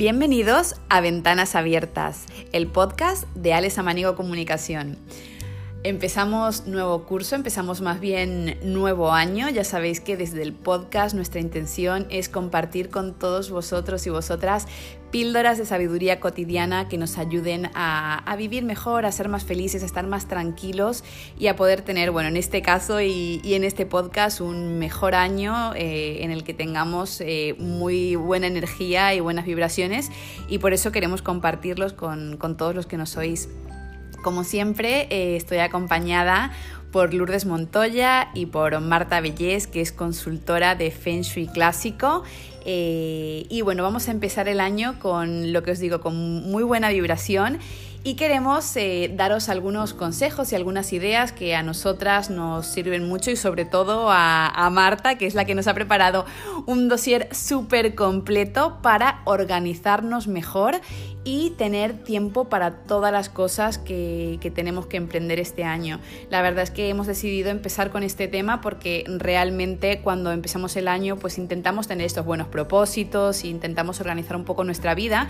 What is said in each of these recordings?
Bienvenidos a Ventanas Abiertas, el podcast de Alex Amanigo Comunicación. Empezamos nuevo curso, empezamos más bien nuevo año. Ya sabéis que desde el podcast nuestra intención es compartir con todos vosotros y vosotras píldoras de sabiduría cotidiana que nos ayuden a, vivir mejor, a ser más felices, a estar más tranquilos y a poder tener, bueno, en este caso y, en este podcast, un mejor año eh, en el que tengamos eh, muy buena energía y buenas vibraciones y por eso queremos compartirlos con, con todos los que nos sois como siempre, eh, estoy acompañada por Lourdes Montoya y por Marta Bellés, que es consultora de Feng Shui clásico. Eh, y bueno, vamos a empezar el año con lo que os digo, con muy buena vibración y queremos eh, daros algunos consejos y algunas ideas que a nosotras nos sirven mucho y sobre todo a, Marta, que es la que nos ha preparado un dossier súper completo para organizarnos mejor y tener tiempo para todas las cosas que, que, tenemos que emprender este año. La verdad es que hemos decidido empezar con este tema porque realmente cuando empezamos el año pues intentamos tener estos buenos propósitos, intentamos organizar un poco nuestra vida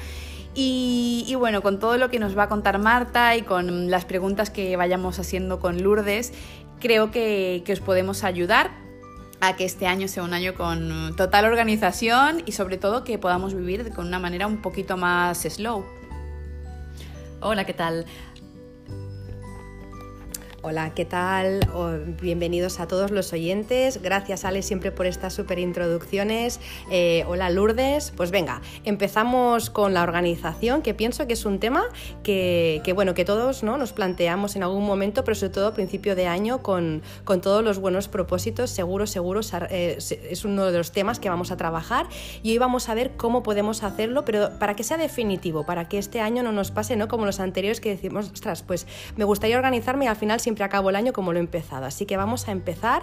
y, bueno, con todo lo que nos va a contar Marta y con las preguntas que vayamos haciendo con Lourdes, creo que, que os podemos ayudar a que este año sea un año con total organización y sobre todo que podamos vivir con una manera un poquito más slow. Hola, ¿qué tal? Hola, ¿qué tal? bienvenidos a todos los oyentes. Gracias, Ale, siempre por estas super introducciones. Eh, hola, Lourdes. Pues venga, empezamos con la organización, que pienso que es un tema que, bueno, que todos ¿no? nos planteamos en algún momento, pero sobre todo a principio de año, con, con todos los buenos propósitos. Seguro, seguro, eh, es uno de los temas que vamos a trabajar y hoy vamos a ver cómo podemos hacerlo, pero para que sea definitivo, para que este año no nos pase ¿no? como los anteriores que decimos, ostras, pues me gustaría organizarme y al final siempre acabo el año como lo he empezado. Así que vamos a empezar.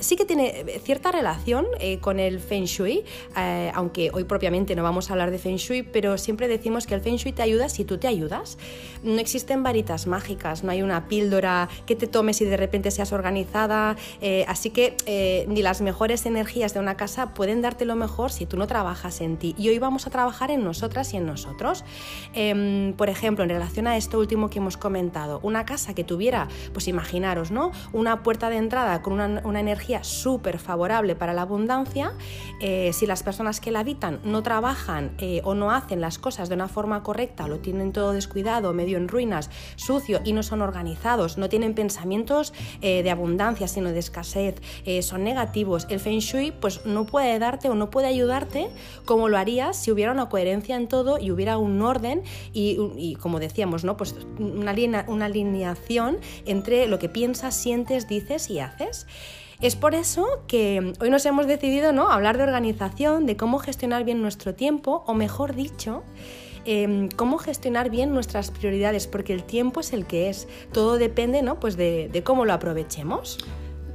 Sí que tiene cierta relación eh, con el Feng Shui, eh, aunque hoy propiamente no vamos a hablar de Feng Shui, pero siempre decimos que el Feng Shui te ayuda si tú te ayudas. No existen varitas mágicas, no hay una píldora que te tomes y de repente seas organizada. Eh, así que ni las mejores energías de una casa pueden darte lo mejor si tú no trabajas en ti. Y hoy vamos a trabajar en nosotras y en nosotros. Em, por ejemplo, en relación a esto último que hemos comentado, una casa que tuviera pues imaginaros, ¿no? Una puerta de entrada con una, energía súper favorable para la abundancia, eh, si las personas que la habitan no trabajan eh, o no hacen las cosas de una forma correcta, lo tienen todo descuidado, medio en ruinas, sucio y no son organizados, no tienen pensamientos eh, de abundancia, sino de escasez, son negativos, el Feng Shui pues no puede darte o no puede ayudarte como lo haría si hubiera una coherencia en todo y hubiera un orden y, como decíamos, ¿no? Pues una, una alineación entre lo que piensas, sientes, dices y haces. Es por eso que hoy nos hemos decidido ¿no? hablar de organización, de cómo gestionar bien nuestro tiempo, o mejor dicho, em, cómo gestionar bien nuestras prioridades, porque el tiempo es el que es. Todo depende ¿no? pues de, cómo lo aprovechemos.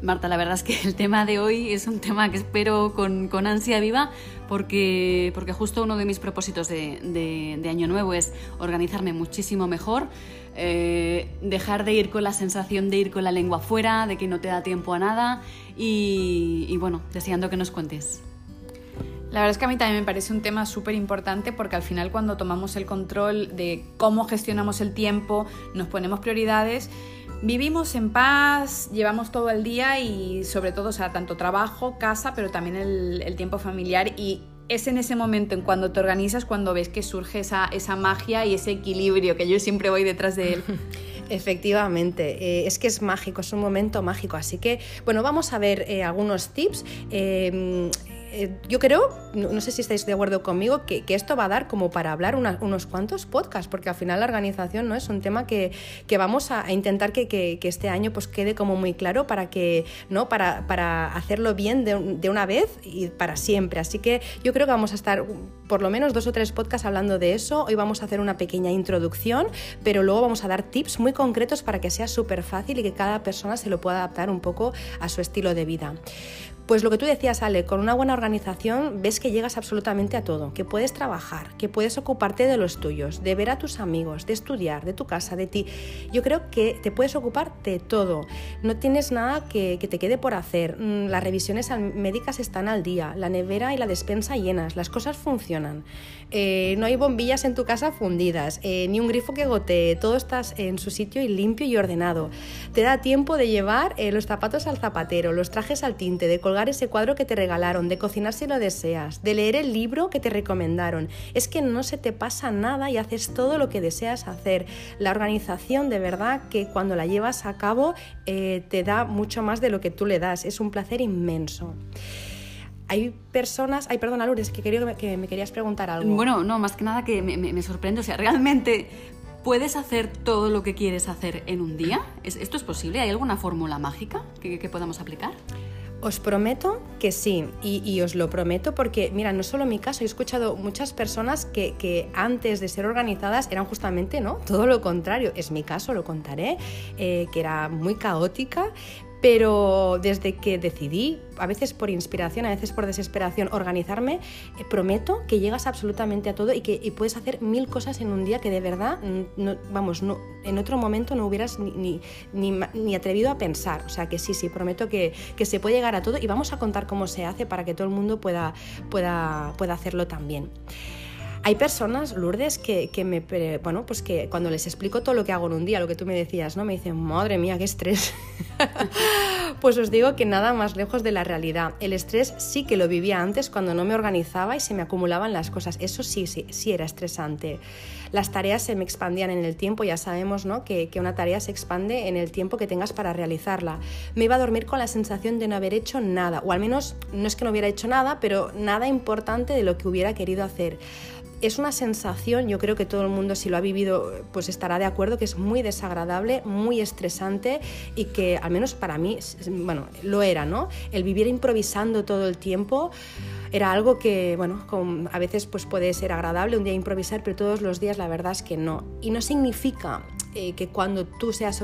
Marta, la verdad es que el tema de hoy es un tema que espero con, ansia viva porque, porque justo uno de mis propósitos de año nuevo es organizarme muchísimo mejor eh, dejar de ir con la sensación de ir con la lengua fuera, de que no te da tiempo a nada y, bueno, deseando que nos cuentes. La verdad es que a mí también me parece un tema súper importante porque al final cuando tomamos el control de cómo gestionamos el tiempo, nos ponemos prioridades, vivimos en paz, llevamos todo el día y sobre todo, o sea, tanto trabajo, casa, pero también el, el tiempo familiar y es en ese momento, en cuando te organizas, cuando ves que surge esa, esa magia y ese equilibrio, que yo siempre voy detrás de él. Efectivamente, eh, es que es mágico, es un momento mágico. Así que, bueno, vamos a ver eh, algunos tips. Eh, eh, yo creo, no, sé si estáis de acuerdo conmigo, que, esto va a dar como para hablar unos cuantos podcasts, porque al final la organización no es un tema que, vamos a, intentar que, este año pues quede como muy claro para que, ¿no? Para, para hacerlo bien de, una vez y para siempre. Así que yo creo que vamos a estar por lo menos dos o tres podcasts hablando de eso. Hoy vamos a hacer una pequeña introducción, pero luego vamos a dar tips muy concretos para que sea súper fácil y que cada persona se lo pueda adaptar un poco a su estilo de vida. Pues lo que tú decías, Ale, con una buena organización ves que llegas absolutamente a todo, que puedes trabajar, que puedes ocuparte de los tuyos, de ver a tus amigos, de estudiar, de tu casa, de ti. Yo creo que te puedes ocupar de todo. No tienes nada que, te quede por hacer. Mm, las revisiones médicas están al día, la nevera y la despensa llenas, las cosas funcionan. Eh, no hay bombillas en tu casa fundidas, eh, ni un grifo que gotee, todo está en su sitio y limpio y ordenado. Te da tiempo de llevar eh, los zapatos al zapatero, los trajes al tinte, de colgar ese cuadro que te regalaron, de cocinar si lo deseas, de leer el libro que te recomendaron. Es que no se te pasa nada y haces todo lo que deseas hacer. La organización de verdad que cuando la llevas a cabo eh, te da mucho más de lo que tú le das. Es un placer inmenso hay personas, ay, perdona Lourdes, que, quería, que me querías preguntar algo. Bueno, no, más que nada que me, me, sorprende, o sea, realmente ¿Puedes hacer todo lo que quieres hacer en un día? ¿Esto es posible? ¿Hay alguna fórmula mágica que podamos aplicar? Os prometo que sí, y, os lo prometo porque, mira, no solo mi caso, he escuchado muchas personas que, antes de ser organizadas eran justamente, ¿no? Todo lo contrario, es mi caso, lo contaré, eh, que era muy caótica, pero desde que decidí, a veces por inspiración, a veces por desesperación, organizarme, eh, prometo que llegas absolutamente a todo y que puedes hacer mil cosas en un día que de verdad, no, vamos, no, en otro momento no hubieras ni, ni, atrevido a pensar. O sea que sí, sí, prometo que, que, se puede llegar a todo y vamos a contar cómo se hace para que todo el mundo pueda, pueda, pueda hacerlo también. Hay personas, Lourdes, que, me, bueno, pues que cuando les explico todo lo que hago en un día, lo que tú me decías, ¿no? Me dicen, madre mía, qué estrés. pues os digo que nada más lejos de la realidad. El estrés sí que lo vivía antes cuando no me organizaba y se me acumulaban las cosas. Eso sí, sí, sí era estresante. Las tareas se me expandían en el tiempo, ya sabemos ¿no? que, que una tarea se expande en el tiempo que tengas para realizarla. Me iba a dormir con la sensación de no haber hecho nada, o al menos no es que no hubiera hecho nada, pero nada importante de lo que hubiera querido hacer es una sensación, yo creo que todo el mundo si lo ha vivido pues estará de acuerdo, que es muy desagradable, muy estresante y que al menos para mí, bueno, lo era, ¿no? El vivir improvisando todo el tiempo era algo que, bueno, a veces pues puede ser agradable un día improvisar, pero todos los días la verdad es que no. Y no significa eh, que cuando tú, seas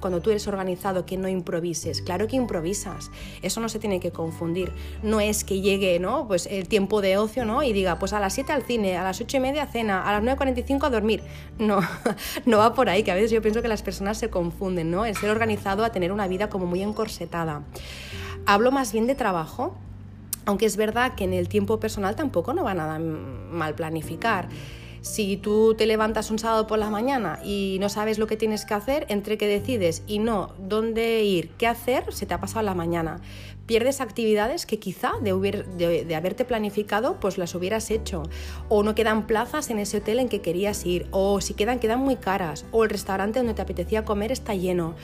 cuando tú eres organizado que no improvises. Claro que improvisas, eso no se tiene que confundir. No es que llegue ¿no? pues el tiempo de ocio ¿no? y diga, pues a las 7 al cine, a las 8 y media cena, a las 9.45 a dormir. No, no va por ahí, que a veces yo pienso que las personas se confunden, ¿no? El ser organizado a tener una vida como muy encorsetada. Hablo más bien de trabajo, aunque es verdad que en el tiempo personal tampoco no va nada mal planificar. Si tú te levantas un sábado por la mañana y no sabes lo que tienes que hacer, entre que decides y no dónde ir, qué hacer, se te ha pasado la mañana. Pierdes actividades que quizá de, de, haberte planificado, pues las hubieras hecho. O no quedan plazas en ese hotel en que querías ir. O si quedan, quedan muy caras. O el restaurante donde te apetecía comer está lleno.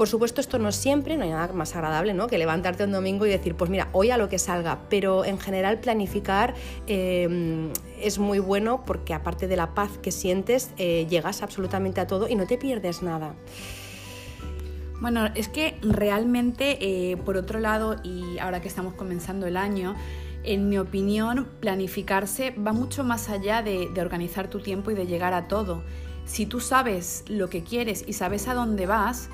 Por supuesto, esto no siempre, no hay nada más agradable ¿no? que levantarte un domingo y decir, pues mira, hoy a lo que salga, pero en general planificar em, es muy bueno porque aparte de la paz que sientes, eh, llegas absolutamente a todo y no te pierdes nada. Bueno, es que realmente, eh, por otro lado, y ahora que estamos comenzando el año, en mi opinión, planificarse va mucho más allá de, organizar tu tiempo y de llegar a todo. Si tú sabes lo que quieres y sabes a dónde vas,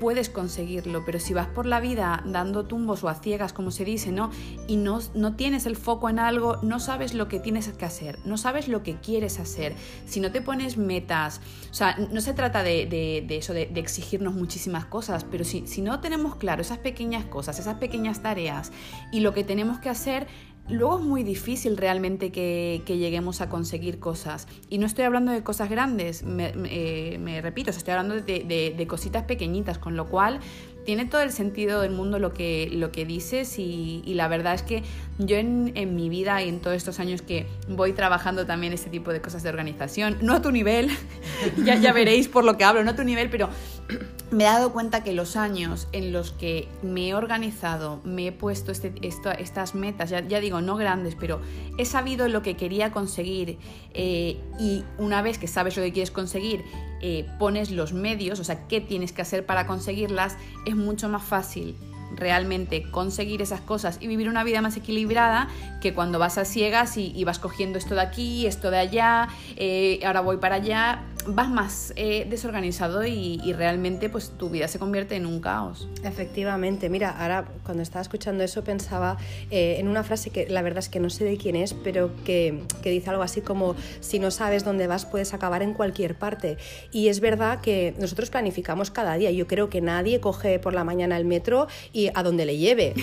puedes conseguirlo, pero si vas por la vida dando tumbos o a ciegas, como se dice, ¿no? Y no, no tienes el foco en algo, no sabes lo que tienes que hacer, no sabes lo que quieres hacer. Si no te pones metas, o sea, no se trata de, eso, de, exigirnos muchísimas cosas, pero si, si no tenemos claro esas pequeñas cosas, esas pequeñas tareas y lo que tenemos que hacer, luego es muy difícil realmente que, lleguemos a conseguir cosas. Y no estoy hablando de cosas grandes, me, eh, repito, estoy hablando de, de, cositas pequeñitas, con lo cual tiene todo el sentido del mundo lo que, lo que dices y, la verdad es que yo en, en, mi vida y en todos estos años que voy trabajando también este tipo de cosas de organización, no a tu nivel, ya, ya veréis por lo que hablo, no a tu nivel, pero me he dado cuenta que los años en los que me he organizado, me he puesto este, estas metas, ya, digo, no grandes, pero he sabido lo que quería conseguir eh, y una vez que sabes lo que quieres conseguir, eh, pones los medios, o sea, qué tienes que hacer para conseguirlas, es mucho más fácil realmente conseguir esas cosas y vivir una vida más equilibrada que cuando vas a ciegas y, vas cogiendo esto de aquí, esto de allá, eh, ahora voy para allá, vas más eh, desorganizado y, realmente pues tu vida se convierte en un caos. Efectivamente, mira, ahora cuando estaba escuchando eso pensaba eh, en una frase que la verdad es que no sé de quién es, pero que, que, dice algo así como, si no sabes dónde vas puedes acabar en cualquier parte. Y es verdad que nosotros planificamos cada día. Yo creo que nadie coge por la mañana el metro y a donde le lleve.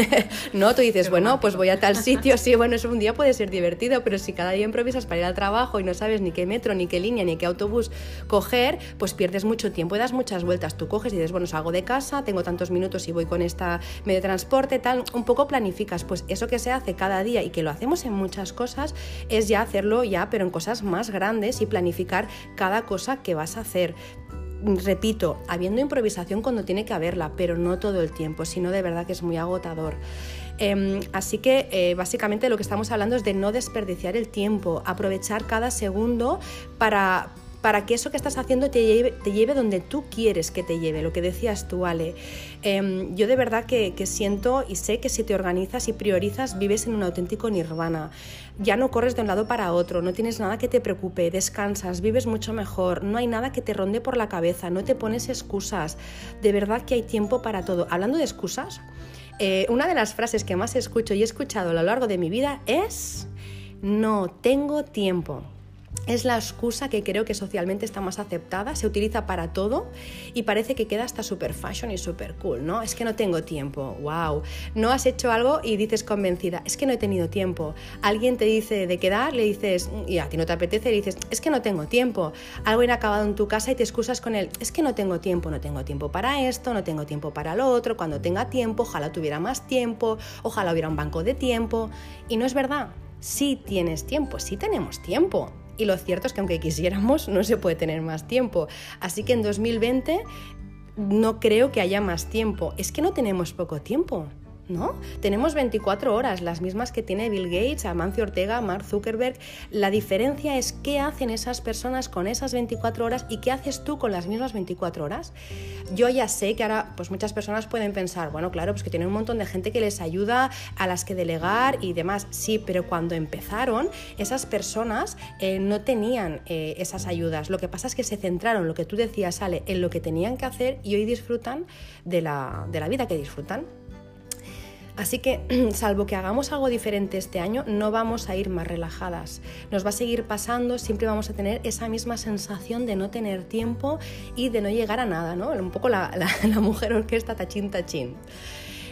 no, tú dices, bueno, pues voy a tal sitio, sí, bueno, eso un día puede ser divertido, pero si cada día improvisas para ir al trabajo y no sabes ni qué metro, ni qué línea, ni qué coger, pues pierdes mucho tiempo y das muchas vueltas. Tú coges y dices, bueno, salgo de casa, tengo tantos minutos y voy con esta medio de transporte, tal, un poco planificas. Pues eso que se hace cada día y que lo hacemos en muchas cosas es ya hacerlo ya, pero en cosas más grandes y planificar cada cosa que vas a hacer repito, habiendo improvisación cuando tiene que haberla, pero no todo el tiempo, sino de verdad que es muy agotador. Em, así que eh, básicamente lo que estamos hablando es de no desperdiciar el tiempo, aprovechar cada segundo para, para que eso que estás haciendo te lleve, donde tú quieres que te lleve, lo que decías tú, Ale. Em, yo de verdad que, siento y sé que si te organizas y priorizas, vives en un auténtico nirvana. Ya no corres de un lado para otro, no tienes nada que te preocupe, descansas, vives mucho mejor, no hay nada que te ronde por la cabeza, no te pones excusas. De verdad que hay tiempo para todo. Hablando de excusas, eh, una de las frases que más escucho y he escuchado a lo largo de mi vida es, no tengo tiempo es la excusa que creo que socialmente está más aceptada, se utiliza para todo y parece que queda hasta super fashion y super cool, ¿no? Es que no tengo tiempo, wow. No has hecho algo y dices convencida, es que no he tenido tiempo. Alguien te dice de quedar, le dices, y a ti no te apetece, le dices, es que no tengo tiempo. Algo inacabado en tu casa y te excusas con él, es que no tengo tiempo, no tengo tiempo para esto, no tengo tiempo para lo otro, cuando tenga tiempo, ojalá tuviera más tiempo, ojalá hubiera un banco de tiempo. Y no es verdad, sí tienes tiempo, sí tenemos tiempo y lo cierto es que aunque quisiéramos, no se puede tener más tiempo. Así que en 2020 no creo que haya más tiempo. Es que no tenemos poco tiempo. ¿No? Tenemos 24 horas, las mismas que tiene Bill Gates, Amancio Ortega, Mark Zuckerberg. La diferencia es qué hacen esas personas con esas 24 horas y qué haces tú con las mismas 24 horas. Yo ya sé que ahora pues muchas personas pueden pensar, bueno, claro, pues que tienen un montón de gente que les ayuda, a las que delegar y demás. Sí, pero cuando empezaron, esas personas eh, no tenían eh, esas ayudas. Lo que pasa es que se centraron, lo que tú decías, Ale, en lo que tenían que hacer y hoy disfrutan de la, de la vida que disfrutan. Así que, salvo que hagamos algo diferente este año, no vamos a ir más relajadas. Nos va a seguir pasando, siempre vamos a tener esa misma sensación de no tener tiempo y de no llegar a nada, ¿no? Un poco la, mujer orquesta tachín tachín.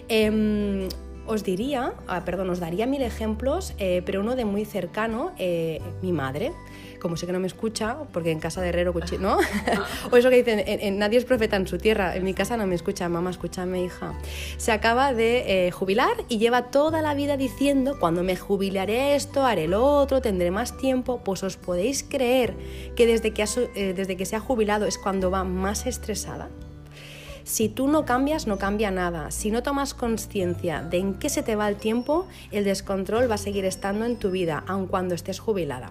Em, os diría, ah, perdón, os daría mil ejemplos, eh, pero uno de muy cercano, eh, mi madre como sé que no me escucha, porque en casa de Herrero, ¿no? o eso que dicen, en, nadie es profeta en su tierra, en mi casa no me escucha, mamá, escúchame, hija. Se acaba de eh, jubilar y lleva toda la vida diciendo, cuando me jubilaré esto, haré lo otro, tendré más tiempo, pues os podéis creer que desde que, eh, desde que se ha jubilado es cuando va más estresada. Si tú no cambias, no cambia nada. Si no tomas conciencia de en qué se te va el tiempo, el descontrol va a seguir estando en tu vida, aun cuando estés jubilada.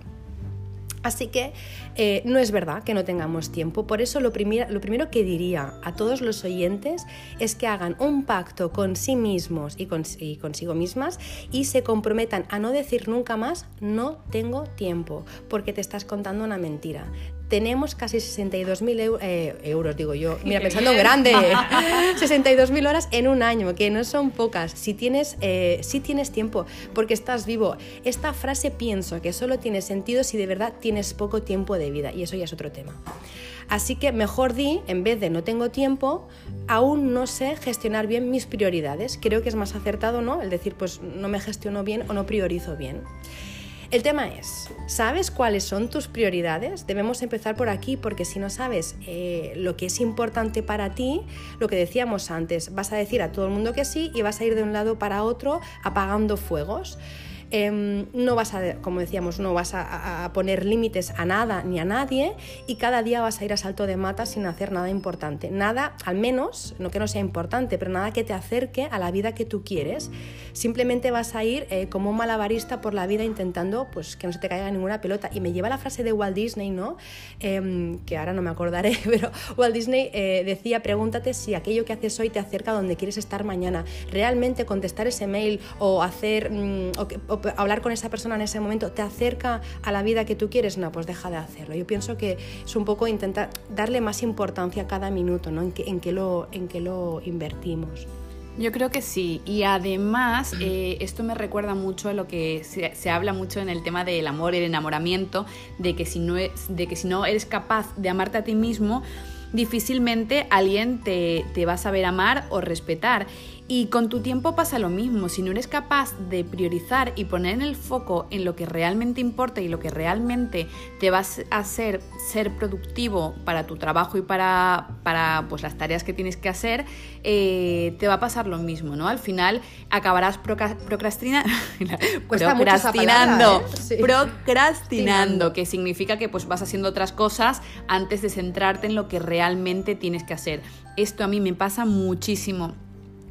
Así que eh, no es verdad que no tengamos tiempo. Por eso lo, lo, primero que diría a todos los oyentes es que hagan un pacto con sí mismos y, y consigo mismas y se comprometan a no decir nunca más no tengo tiempo, porque te estás contando una mentira tenemos casi 62.000 eh, euros, digo yo, mira, pensando en grande, 62.000 horas en un año, que no son pocas. Si tienes, eh, si tienes tiempo, porque estás vivo. Esta frase pienso que solo tiene sentido si de verdad tienes poco tiempo de vida, y eso ya es otro tema. Así que mejor di, en vez de no tengo tiempo, aún no sé gestionar bien mis prioridades. Creo que es más acertado, ¿no? El decir, pues no me gestiono bien o no priorizo bien. El tema es, ¿sabes cuáles son tus prioridades? Debemos empezar por aquí porque si no sabes eh, lo que es importante para ti, lo que decíamos antes, vas a decir a todo el mundo que sí y vas a ir de un lado para otro apagando fuegos. Em, no vas a, como decíamos, no vas a, poner límites a nada ni a nadie y cada día vas a ir a salto de mata sin hacer nada importante. Nada, al menos, no que no sea importante, pero nada que te acerque a la vida que tú quieres. Simplemente vas a ir eh, como un malabarista por la vida intentando pues, que no se te caiga ninguna pelota. Y me lleva la frase de Walt Disney, ¿no? Em, que ahora no me acordaré, pero Walt Disney eh, decía, pregúntate si aquello que haces hoy te acerca a donde quieres estar mañana. Realmente contestar ese mail o hacer... Mm, hablar con esa persona en ese momento te acerca a la vida que tú quieres, no, pues deja de hacerlo. Yo pienso que es un poco intentar darle más importancia a cada minuto, ¿no? En qué, en lo, en lo invertimos. Yo creo que sí. Y además, eh, esto me recuerda mucho a lo que se, habla mucho en el tema del amor el enamoramiento, de que, si no es, de que si no eres capaz de amarte a ti mismo, difícilmente alguien te, te va a saber amar o respetar. Y con tu tiempo pasa lo mismo, si no eres capaz de priorizar y poner en el foco en lo que realmente importa y lo que realmente te va a hacer ser productivo para tu trabajo y para, para pues, las tareas que tienes que hacer, eh, te va a pasar lo mismo, ¿no? Al final acabarás procrastinando, procrastinando, ¿eh? procrastinando, que significa que pues, vas haciendo otras cosas antes de centrarte en lo que realmente tienes que hacer. Esto a mí me pasa muchísimo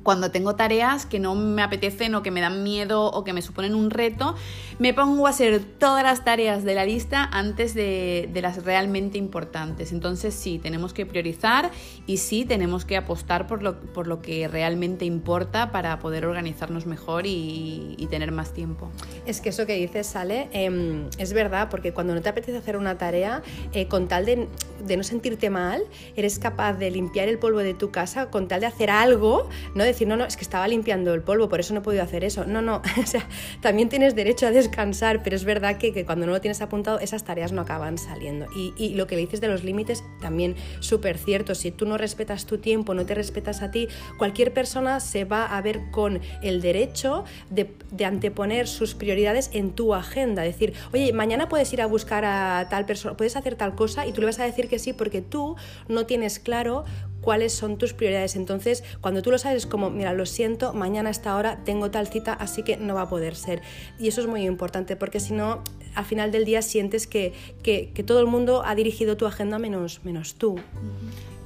cuando tengo tareas que no me apetecen o que me dan miedo o que me suponen un reto, me pongo a hacer todas las tareas de la lista antes de, las realmente importantes. Entonces sí, tenemos que priorizar y sí, tenemos que apostar por lo, por lo que realmente importa para poder organizarnos mejor y, tener más tiempo. Es que eso que dices, Sale, em, es verdad, porque cuando no te apetece hacer una tarea, eh, con tal de, de, no sentirte mal, eres capaz de limpiar el polvo de tu casa, con tal de hacer algo, ¿no? Decir, no, no, es que estaba limpiando el polvo, por eso no he podido hacer eso. No, no, o sea, también tienes derecho a descansar, pero es verdad que, que cuando no lo tienes apuntado, esas tareas no acaban saliendo. Y, y lo que le dices de los límites, también súper cierto. Si tú no respetas tu tiempo, no te respetas a ti, cualquier persona se va a ver con el derecho de, de anteponer sus prioridades en tu agenda. Decir, oye, mañana puedes ir a buscar a tal persona, puedes hacer tal cosa y tú le vas a decir que sí porque tú no tienes claro cuáles son tus prioridades. Entonces, cuando tú lo sabes, como, mira, lo siento, mañana a esta hora tengo tal cita, así que no va a poder ser. Y eso es muy importante, porque si no, al final del día sientes que, que, todo el mundo ha dirigido tu agenda menos, menos tú.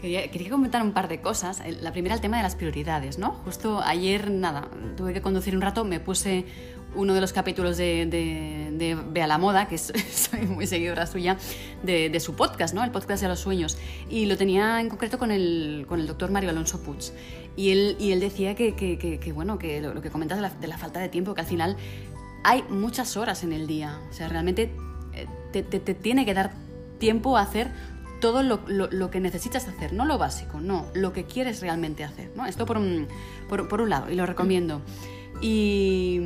Quería, quería, comentar un par de cosas. La primera, el tema de las prioridades, ¿no? Justo ayer, nada, tuve que conducir un rato, me puse uno de los capítulos de, de, de Bea la Moda, que soy muy seguidora suya, de, su podcast, ¿no? El podcast de los sueños. Y lo tenía en concreto con el, con el doctor Mario Alonso Puig. Y él, y él decía que, que, que, bueno, que lo, que comentas de la, de la, falta de tiempo, que al final hay muchas horas en el día. O sea, realmente eh, te, te, te tiene que dar tiempo a hacer todo lo, lo, lo, que necesitas hacer, no lo básico, no, lo que quieres realmente hacer. ¿no? Esto por un, por, por un lado, y lo recomiendo. Y,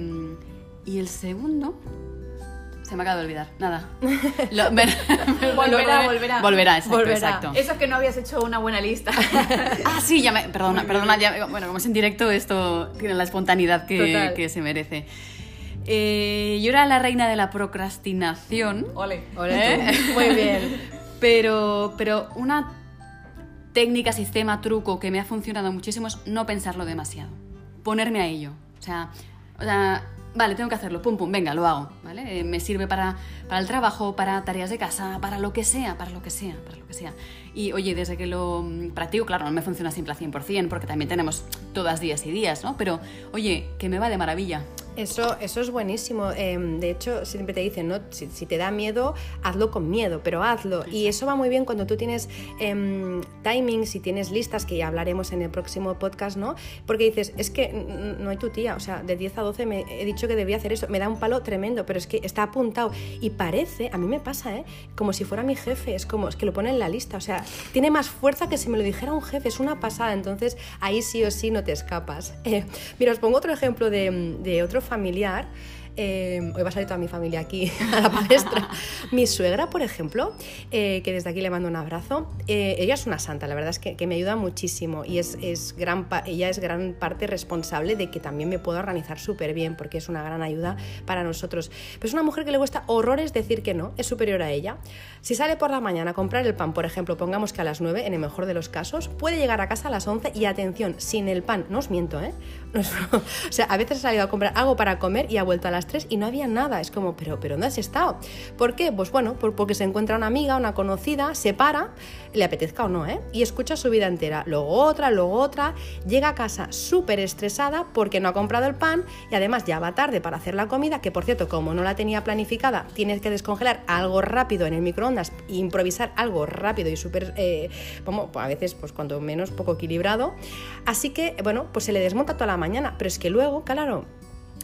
y el segundo, se me acaba de olvidar, nada. volverá, volverá. Volverá, exacto, Eso es que no habías hecho una buena lista. ah, sí, ya me, perdona, perdona, bueno, como es en directo, esto tiene la espontaneidad que, que se merece. Eh, yo era la reina de la procrastinación. Ole, ole. Muy bien. Pero, pero una técnica, sistema, truco que me ha funcionado muchísimo es no pensarlo demasiado. Ponerme a ello. O sea, o sea vale, tengo que hacerlo, pum, pum, venga, lo hago, ¿vale? Eh, me sirve para, para el trabajo, para tareas de casa, para lo que sea, para lo que sea, para lo que sea. Y oye, desde que lo mm, practico, claro, no me funciona siempre al 100%, porque también tenemos todas días y días, ¿no? Pero oye, que me va de maravilla. Eso, eso es buenísimo. Em, de hecho, siempre te dicen, ¿no? Si, te da miedo, hazlo con miedo, pero hazlo. Y eso va muy bien cuando tú tienes eh, timings y tienes listas, que ya hablaremos en el próximo podcast, ¿no? Porque dices, es que no hay tu tía, o sea, de 10 a 12 me he dicho que debía hacer eso, me da un palo tremendo, pero es que está apuntado. Y parece, a mí me pasa, ¿eh? Como si fuera mi jefe, es como, es que lo pone en la lista, o sea, tiene más fuerza que si me lo dijera un jefe, es una pasada, entonces ahí sí o sí no te escapas. Eh, mira, os pongo otro ejemplo de, de otro familiar eh, hoy va a salir toda mi familia aquí a la palestra. mi suegra, por ejemplo, eh, que desde aquí le mando un abrazo, eh, ella es una santa, la verdad es que, me ayuda muchísimo y es, es gran ella es gran parte responsable de que también me pueda organizar súper bien porque es una gran ayuda para nosotros. Pero es una mujer que le cuesta horrores decir que no, es superior a ella. Si sale por la mañana a comprar el pan, por ejemplo, pongamos que a las 9, en el mejor de los casos, puede llegar a casa a las 11 y atención, sin el pan, no os miento, ¿eh? o sea, a veces ha salido a comprar algo para comer y ha vuelto a las 3 y no había nada. Es como, pero, pero ¿dónde has estado? ¿Por qué? Pues bueno, porque se encuentra una amiga, una conocida, se para, le apetezca o no, ¿eh? Y escucha su vida entera. Luego otra, luego otra. Llega a casa súper estresada porque no ha comprado el pan y además ya va tarde para hacer la comida, que por cierto, como no la tenía planificada, tienes que descongelar algo rápido en el microondas improvisar algo rápido y súper, eh, como, a veces, pues cuando menos, poco equilibrado. Así que, bueno, pues se le desmonta toda la mañana, pero es que luego, claro,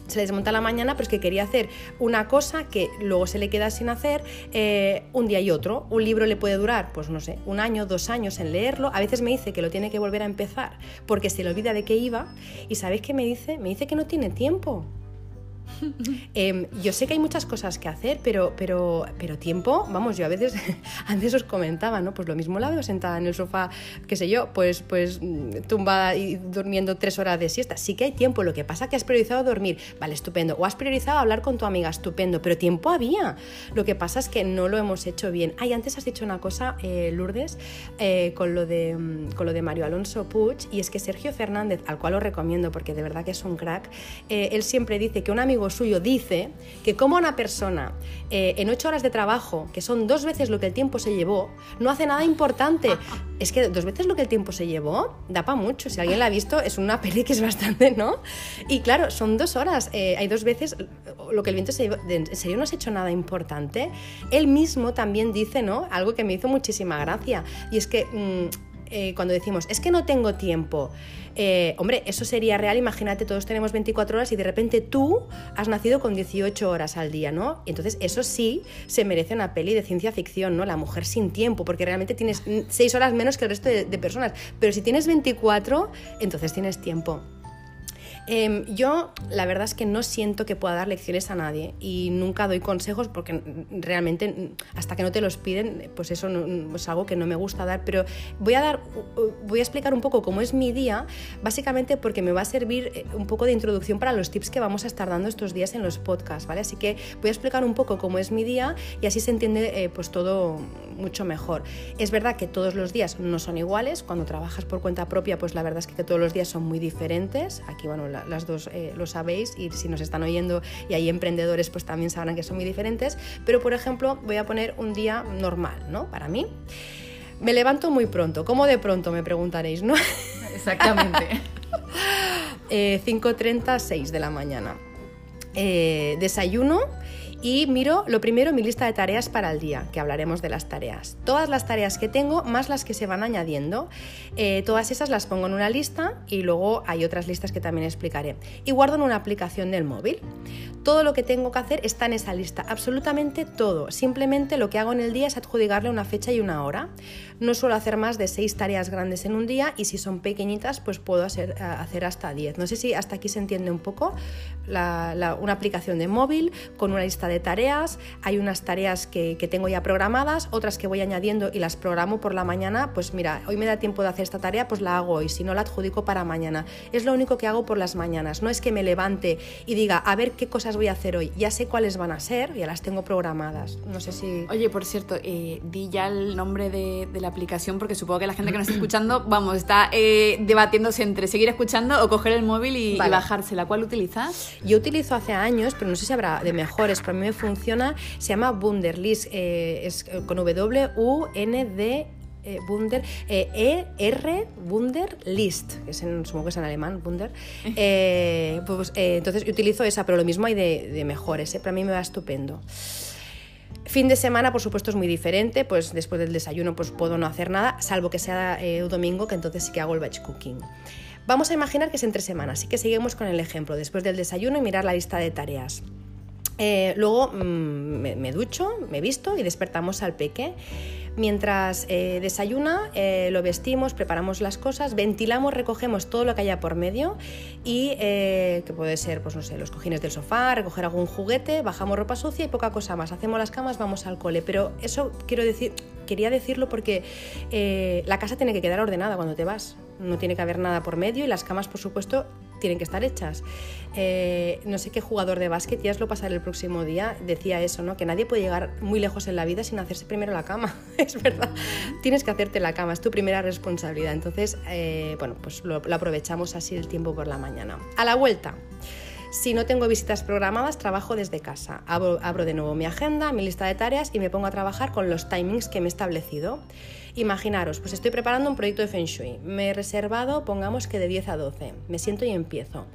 se le desmonta la mañana, pero es que quería hacer una cosa que luego se le queda sin hacer eh, un día y otro. Un libro le puede durar, pues no sé, un año, dos años en leerlo. A veces me dice que lo tiene que volver a empezar porque se le olvida de qué iba. ¿Y sabéis qué me dice? Me dice que no tiene tiempo. Em, yo sé que hay muchas cosas que hacer, pero, pero, pero tiempo, vamos, yo a veces, antes os comentaba, ¿no? Pues lo mismo la veo sentada en el sofá, qué sé yo, pues, pues mm, tumbada y durmiendo tres horas de siesta. Sí que hay tiempo, lo que pasa que has priorizado dormir, vale, estupendo. O has priorizado hablar con tu amiga, estupendo, pero tiempo había. Lo que pasa es que no lo hemos hecho bien. Ay, antes has dicho una cosa, eh, Lourdes, eh, con, lo de, mm, con lo de Mario Alonso Puig, y es que Sergio Fernández, al cual lo recomiendo porque de verdad que es un crack, eh, él siempre dice que un amigo suyo dice que como una persona eh, en ocho horas de trabajo, que son dos veces lo que el tiempo se llevó, no hace nada importante. Es que dos veces lo que el tiempo se llevó da para mucho. Si alguien la ha visto, es una peli que es bastante, ¿no? Y claro, son dos horas. Eh, hay dos veces lo que el viento se llevó. ¿En serio no has hecho nada importante? Él mismo también dice, ¿no? Algo que me hizo muchísima gracia. Y es que mm, eh, cuando decimos, es que no tengo tiempo. Eh, hombre, eso sería real, imagínate, todos tenemos 24 horas y de repente tú has nacido con 18 horas al día, ¿no? Entonces eso sí se merece una peli de ciencia ficción, ¿no? La mujer sin tiempo, porque realmente tienes 6 horas menos que el resto de, de personas, pero si tienes 24, entonces tienes tiempo. Em, yo la verdad es que no siento que pueda dar lecciones a nadie y nunca doy consejos porque realmente hasta que no te los piden, pues eso es algo que no me gusta dar, pero voy a dar, voy a explicar un poco cómo es mi día, básicamente porque me va a servir eh, un poco de introducción para los tips que vamos a estar dando estos días en los podcasts, ¿vale? Así que voy a explicar un poco cómo es mi día y así se entiende eh, pues todo mucho mejor. Es verdad que todos los días no son iguales, cuando trabajas por cuenta propia, pues la verdad es que todos los días son muy diferentes. Aquí, bueno, las dos eh, lo sabéis y si nos están oyendo y hay emprendedores, pues también sabrán que son muy diferentes. Pero, por ejemplo, voy a poner un día normal, ¿no? Para mí. Me levanto muy pronto. ¿Cómo de pronto? Me preguntaréis, ¿no? Exactamente. 5.30, 6 eh, de la mañana. Eh, desayuno y miro lo primero mi lista de tareas para el día, que hablaremos de las tareas. Todas las tareas que tengo, más las que se van añadiendo, eh, todas esas las pongo en una lista y luego hay otras listas que también explicaré. Y guardo en una aplicación del móvil. Todo lo que tengo que hacer está en esa lista, absolutamente todo. Simplemente lo que hago en el día es adjudicarle una fecha y una hora. No suelo hacer más de seis tareas grandes en un día y si son pequeñitas, pues puedo hacer, hacer hasta 10. No sé si hasta aquí se entiende un poco una aplicación de móvil con una lista de tareas. Hay unas tareas que, que tengo ya programadas, otras que voy añadiendo y las programo por la mañana. Pues mira, hoy me da tiempo de hacer esta tarea, pues la hago hoy. Si no, la adjudico para mañana. Es lo único que hago por las mañanas. No es que me levante y diga, a ver qué cosas voy a hacer hoy. Ya sé cuáles van a ser, ya las tengo programadas. No sé si... Oye, por cierto, eh, di ya el nombre de, la aplicación porque supongo que la gente que nos está escuchando, vamos, está eh, debatiéndose entre seguir escuchando o coger el móvil y, bajársela. ¿Cuál utilizas? Yo utilizo hace años, pero no sé si habrá de mejores, pero a mí me funciona, se llama Wunderlist, eh, es con W-U-N-D eh, Wunder, eh, ER que es en, supongo que es en alemán, Wunder. Eh, pues, eh, entonces utilizo esa, pero lo mismo hay de, de mejores, para mí me va estupendo. Fin de semana, por supuesto, es muy diferente, pues después del desayuno pues puedo no hacer nada, salvo que sea un domingo, que entonces sí que hago el batch cooking. Vamos a imaginar que es entre semanas, así que seguimos con el ejemplo, después del desayuno y mirar la lista de tareas. Luego mm, me, ducho, me visto y despertamos al peque. Mientras eh, desayuna, eh, lo vestimos, preparamos las cosas, ventilamos, recogemos todo lo que haya por medio y eh, que puede ser, pues no sé, los cojines del sofá, recoger algún juguete, bajamos ropa sucia y poca cosa más. Hacemos las camas, vamos al cole. Pero eso quiero decir, quería decirlo porque la casa tiene que quedar ordenada cuando te vas. No tiene que haber nada por medio y las camas, por supuesto, tienen que estar hechas. Eh, no sé qué jugador de básquet, ya os lo pasaré el próximo día, decía eso, ¿no? que nadie puede llegar muy lejos en la vida sin hacerse primero la cama. es verdad, tienes que hacerte la cama, es tu primera responsabilidad. Entonces, eh, bueno, pues lo, aprovechamos así el tiempo por la mañana. A la vuelta. Si no tengo visitas programadas, trabajo desde casa. Abro, abro, de nuevo mi agenda, mi lista de tareas y me pongo a trabajar con los timings que me he establecido. Imaginaros, pues estoy preparando un proyecto de Feng Shui. Me he reservado, pongamos que de 10 a 12. Me siento y empiezo.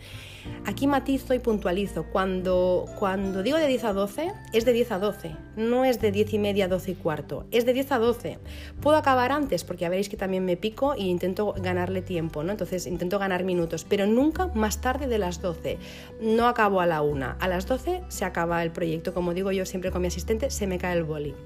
Aquí matizo y puntualizo. Cuando, cuando digo de 10 a 12, es de 10 a 12. No es de 10 y media a 12 y cuarto. Es de 10 a 12. Puedo acabar antes porque ya veréis que también me pico y intento ganarle tiempo, ¿no? Entonces intento ganar minutos, pero nunca más tarde de las 12. No acabo a la 1. A las 12 se acaba el proyecto. Como digo yo siempre con mi asistente, se me cae el boli.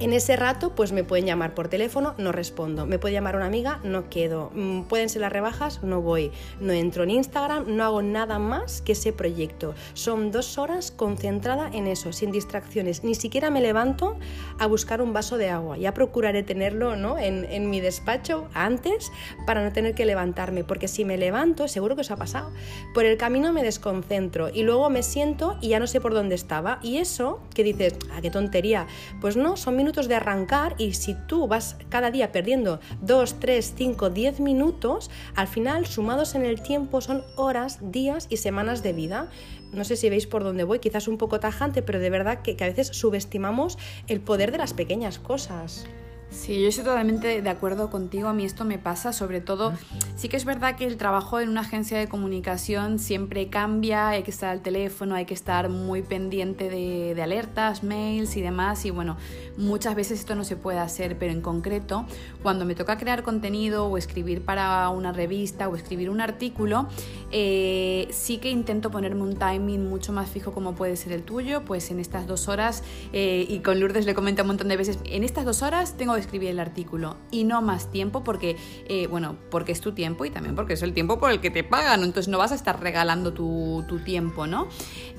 En ese rato, pues me pueden llamar por teléfono, no respondo. Me puede llamar una amiga, no quedo. Mm, pueden ser las rebajas, no voy. No entro en Instagram, no hago nada más que ese proyecto. Son dos horas concentrada en eso, sin distracciones. Ni siquiera me levanto a buscar un vaso de agua. Ya procuraré tenerlo ¿no? en, en mi despacho antes para no tener que levantarme, porque si me levanto, seguro que os ha pasado, por el camino me desconcentro y luego me siento y ya no sé por dónde estaba. Y eso, que dices, ah, qué tontería. Pues no, son minutos de arrancar y si tú vas cada día perdiendo 2, 3, 5, 10 minutos, al final sumados en el tiempo son horas, días y semanas de vida. No sé si veis por dónde voy, quizás un poco tajante, pero de verdad que, que a veces subestimamos el poder de las pequeñas cosas. Sí, yo estoy totalmente de acuerdo contigo. A mí esto me pasa, sobre todo, sí que es verdad que el trabajo en una agencia de comunicación siempre cambia, hay que estar al teléfono, hay que estar muy pendiente de, de, alertas, mails y demás. Y bueno, muchas veces esto no se puede hacer, pero en concreto, cuando me toca crear contenido o escribir para una revista o escribir un artículo, eh, sí que intento ponerme un timing mucho más fijo como puede ser el tuyo, pues en estas dos horas, eh, y con Lourdes le comento un montón de veces, en estas dos horas tengo escribir el artículo y no más tiempo porque, eh, bueno, porque es tu tiempo y también porque es el tiempo por el que te pagan, entonces no vas a estar regalando tu, tu tiempo, ¿no?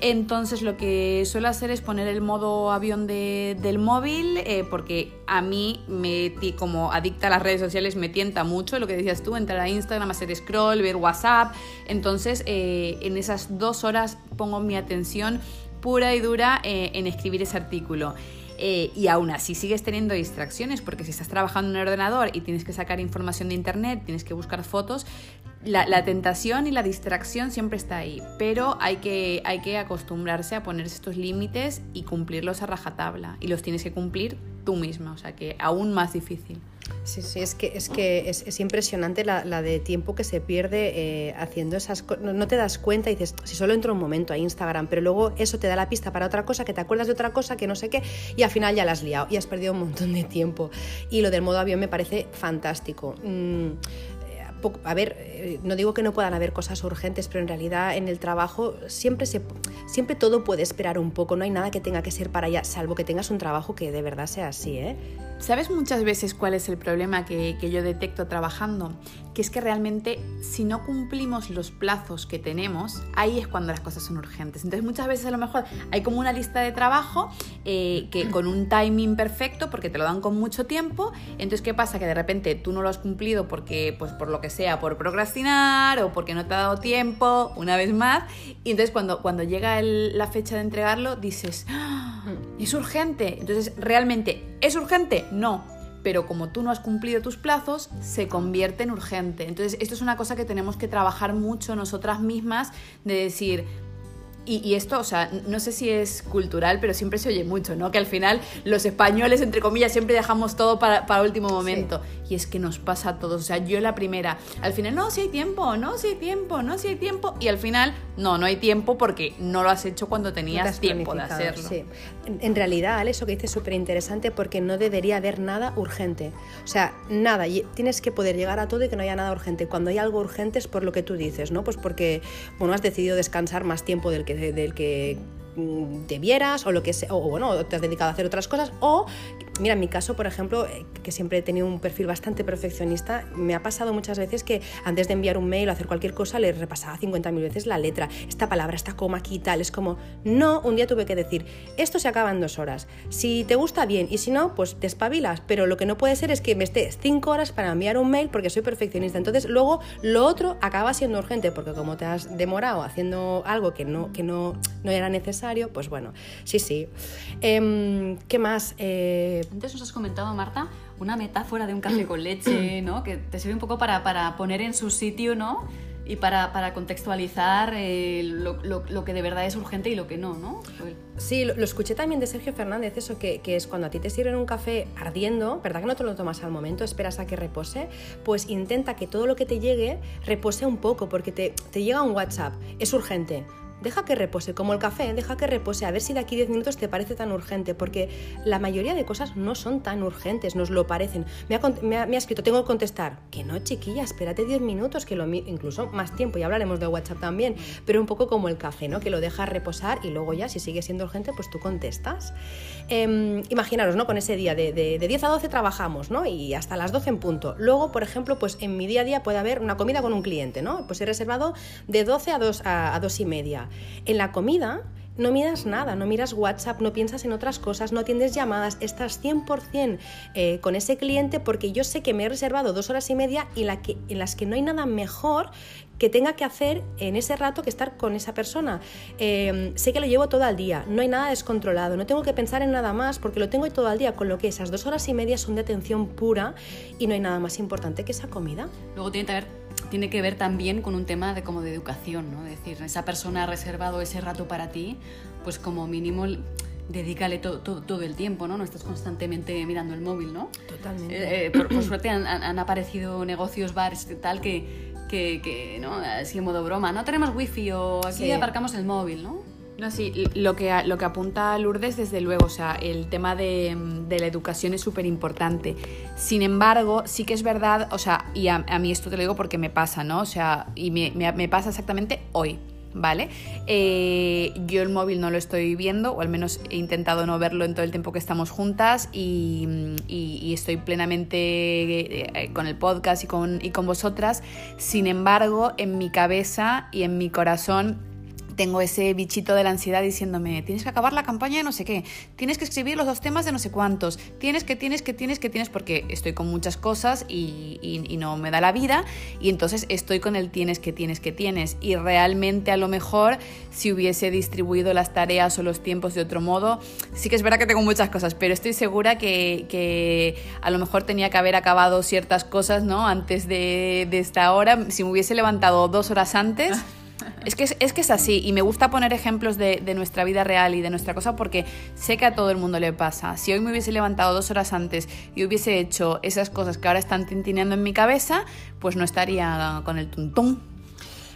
Entonces lo que suelo hacer es poner el modo avión de, del móvil eh, porque a mí, me, como adicta a las redes sociales, me tienta mucho lo que decías tú, entrar a Instagram, hacer scroll, ver WhatsApp, entonces eh, en esas dos horas pongo mi atención pura y dura en escribir ese artículo. Eh, y aún así sigues teniendo distracciones, porque si estás trabajando en un ordenador y tienes que sacar información de internet, tienes que buscar fotos, la, la, tentación y la distracción siempre está ahí, pero hay que, hay que acostumbrarse a ponerse estos límites y cumplirlos a rajatabla, y los tienes que cumplir tú misma, o sea que aún más difícil. Sí, sí, es que es, que es, es impresionante la, la, de tiempo que se pierde eh, haciendo esas cosas. No, no, te das cuenta y dices, si solo entro un momento a Instagram, pero luego eso te da la pista para otra cosa, que te acuerdas de otra cosa, que no sé qué, y al final ya la has liado y has perdido un montón de tiempo. Y lo del modo avión me parece fantástico. Mm, a ver, eh, no digo que no puedan haber cosas urgentes, pero en realidad en el trabajo siempre, se, siempre todo puede esperar un poco, no hay nada que tenga que ser para allá, salvo que tengas un trabajo que de verdad sea así, ¿eh? ¿Sabes muchas veces cuál es el problema que, que, yo detecto trabajando? Que es que realmente si no cumplimos los plazos que tenemos, ahí es cuando las cosas son urgentes. Entonces muchas veces a lo mejor hay como una lista de trabajo eh, que con un timing perfecto, porque te lo dan con mucho tiempo, entonces ¿qué pasa? Que de repente tú no lo has cumplido porque, pues por lo que sea, por procrastinar o porque no te ha dado tiempo, una vez más, y entonces cuando, cuando llega el, la fecha de entregarlo dices, ¡Ah! es urgente. Entonces realmente, ¿es urgente? No, pero como tú no has cumplido tus plazos, se convierte en urgente. Entonces, esto es una cosa que tenemos que trabajar mucho nosotras mismas, de decir, y, y, esto, o sea, no sé si es cultural, pero siempre se oye mucho, ¿no? Que al final los españoles, entre comillas, siempre dejamos todo para, para último momento. Sí. Y es que nos pasa a todos. O sea, yo la primera, al final, no, si hay tiempo, no, si hay tiempo, no, si hay tiempo. Y al final, no, no hay tiempo porque no lo has hecho cuando tenías no tiempo de hacerlo. Sí. En realidad, Ale, eso que dices es súper interesante porque no debería haber nada urgente. O sea, nada. Tienes que poder llegar a todo y que no haya nada urgente. Cuando hay algo urgente es por lo que tú dices, ¿no? Pues porque, bueno, has decidido descansar más tiempo del que del que debieras o lo que sea, o bueno, te has dedicado a hacer otras cosas, o mira, en mi caso, por ejemplo, eh, que siempre he tenido un perfil bastante perfeccionista, me ha pasado muchas veces que antes de enviar un mail o hacer cualquier cosa le repasaba 50.000 veces la letra, esta palabra, esta coma aquí y tal, es como, no, un día tuve que decir, esto se acaba en dos horas, si te gusta bien y si no, pues te espabilas, pero lo que no puede ser es que me estés cinco horas para enviar un mail porque soy perfeccionista, entonces luego lo otro acaba siendo urgente porque como te has demorado haciendo algo que no, que no, no era necesario, pues bueno, sí, sí. Eh, ¿Qué más? Eh, antes nos has comentado, Marta, una metáfora de un café con leche, ¿no? Que te sirve un poco para, para poner en su sitio, ¿no? y para, para contextualizar eh, lo, lo, lo, que de verdad es urgente y lo que no, ¿no? Sí, lo, lo escuché también de Sergio Fernández, eso que, que, es cuando a ti te sirven un café ardiendo, ¿verdad que no te lo tomas al momento, esperas a que repose? Pues intenta que todo lo que te llegue repose un poco, porque te, te llega un WhatsApp, es urgente deja que repose, como el café, deja que repose, a ver si de aquí 10 minutos te parece tan urgente, porque la mayoría de cosas no son tan urgentes, nos lo parecen. Me ha, me ha, escrito, tengo que contestar, que no, chiquilla, espérate 10 minutos, que lo incluso más tiempo, y hablaremos de WhatsApp también, pero un poco como el café, ¿no? Que lo dejas reposar y luego ya, si sigue siendo urgente, pues tú contestas. Eh, imaginaros, ¿no? Con ese día de, de, de 10 a 12 trabajamos, ¿no? Y hasta las 12 en punto. Luego, por ejemplo, pues en mi día a día puede haber una comida con un cliente, ¿no? Pues he reservado de 12 a 2, a, a 2 y media. En la comida no miras nada, no miras WhatsApp, no piensas en otras cosas, no atiendes llamadas, estás 100% eh, con ese cliente porque yo sé que me he reservado dos horas y media y en las que no hay nada mejor que tenga que hacer en ese rato que estar con esa persona. Eh, sé que lo llevo todo el día, no hay nada descontrolado, no tengo que pensar en nada más porque lo tengo todo el día, con lo que esas dos horas y media son de atención pura y no hay nada más importante que esa comida. Luego tiene que haber tiene que ver también con un tema de como de educación, ¿no? Es decir, esa persona ha reservado ese rato para ti, pues como mínimo dedícale todo, el tiempo, ¿no? No estás constantemente mirando el móvil, ¿no? Totalmente. Eh, por, por, suerte han, han, aparecido negocios, bares, tal, que, que, que, ¿no? Así en modo broma, no tenemos wifi o aquí sí. aparcamos el móvil, ¿no? No, sí, lo que, lo que apunta Lourdes, desde luego, o sea, el tema de, de la educación es súper importante. Sin embargo, sí que es verdad, o sea, y a, mí esto te lo digo porque me pasa, ¿no? O sea, y me, me, pasa exactamente hoy, ¿vale? Eh, yo el móvil no lo estoy viendo, o al menos he intentado no verlo en todo el tiempo que estamos juntas y, y, y estoy plenamente eh, con el podcast y con, y con vosotras. Sin embargo, en mi cabeza y en mi corazón tengo ese bichito de la ansiedad diciéndome, tienes que acabar la campaña de no sé qué, tienes que escribir los dos temas de no sé cuántos, tienes que, tienes que, tienes que, tienes, porque estoy con muchas cosas y, no me da la vida, y entonces estoy con el tienes que, tienes que, tienes. Y realmente a lo mejor si hubiese distribuido las tareas o los tiempos de otro modo, sí que es verdad que tengo muchas cosas, pero estoy segura que, que a lo mejor tenía que haber acabado ciertas cosas, ¿no? Antes de, de esta hora, si me hubiese levantado dos horas antes... Es que es, es que es, así y me gusta poner ejemplos de, de, nuestra vida real y de nuestra cosa porque sé que a todo el mundo le pasa. Si hoy me hubiese levantado dos horas antes y hubiese hecho esas cosas que ahora están tintineando en mi cabeza, pues no estaría con el tuntún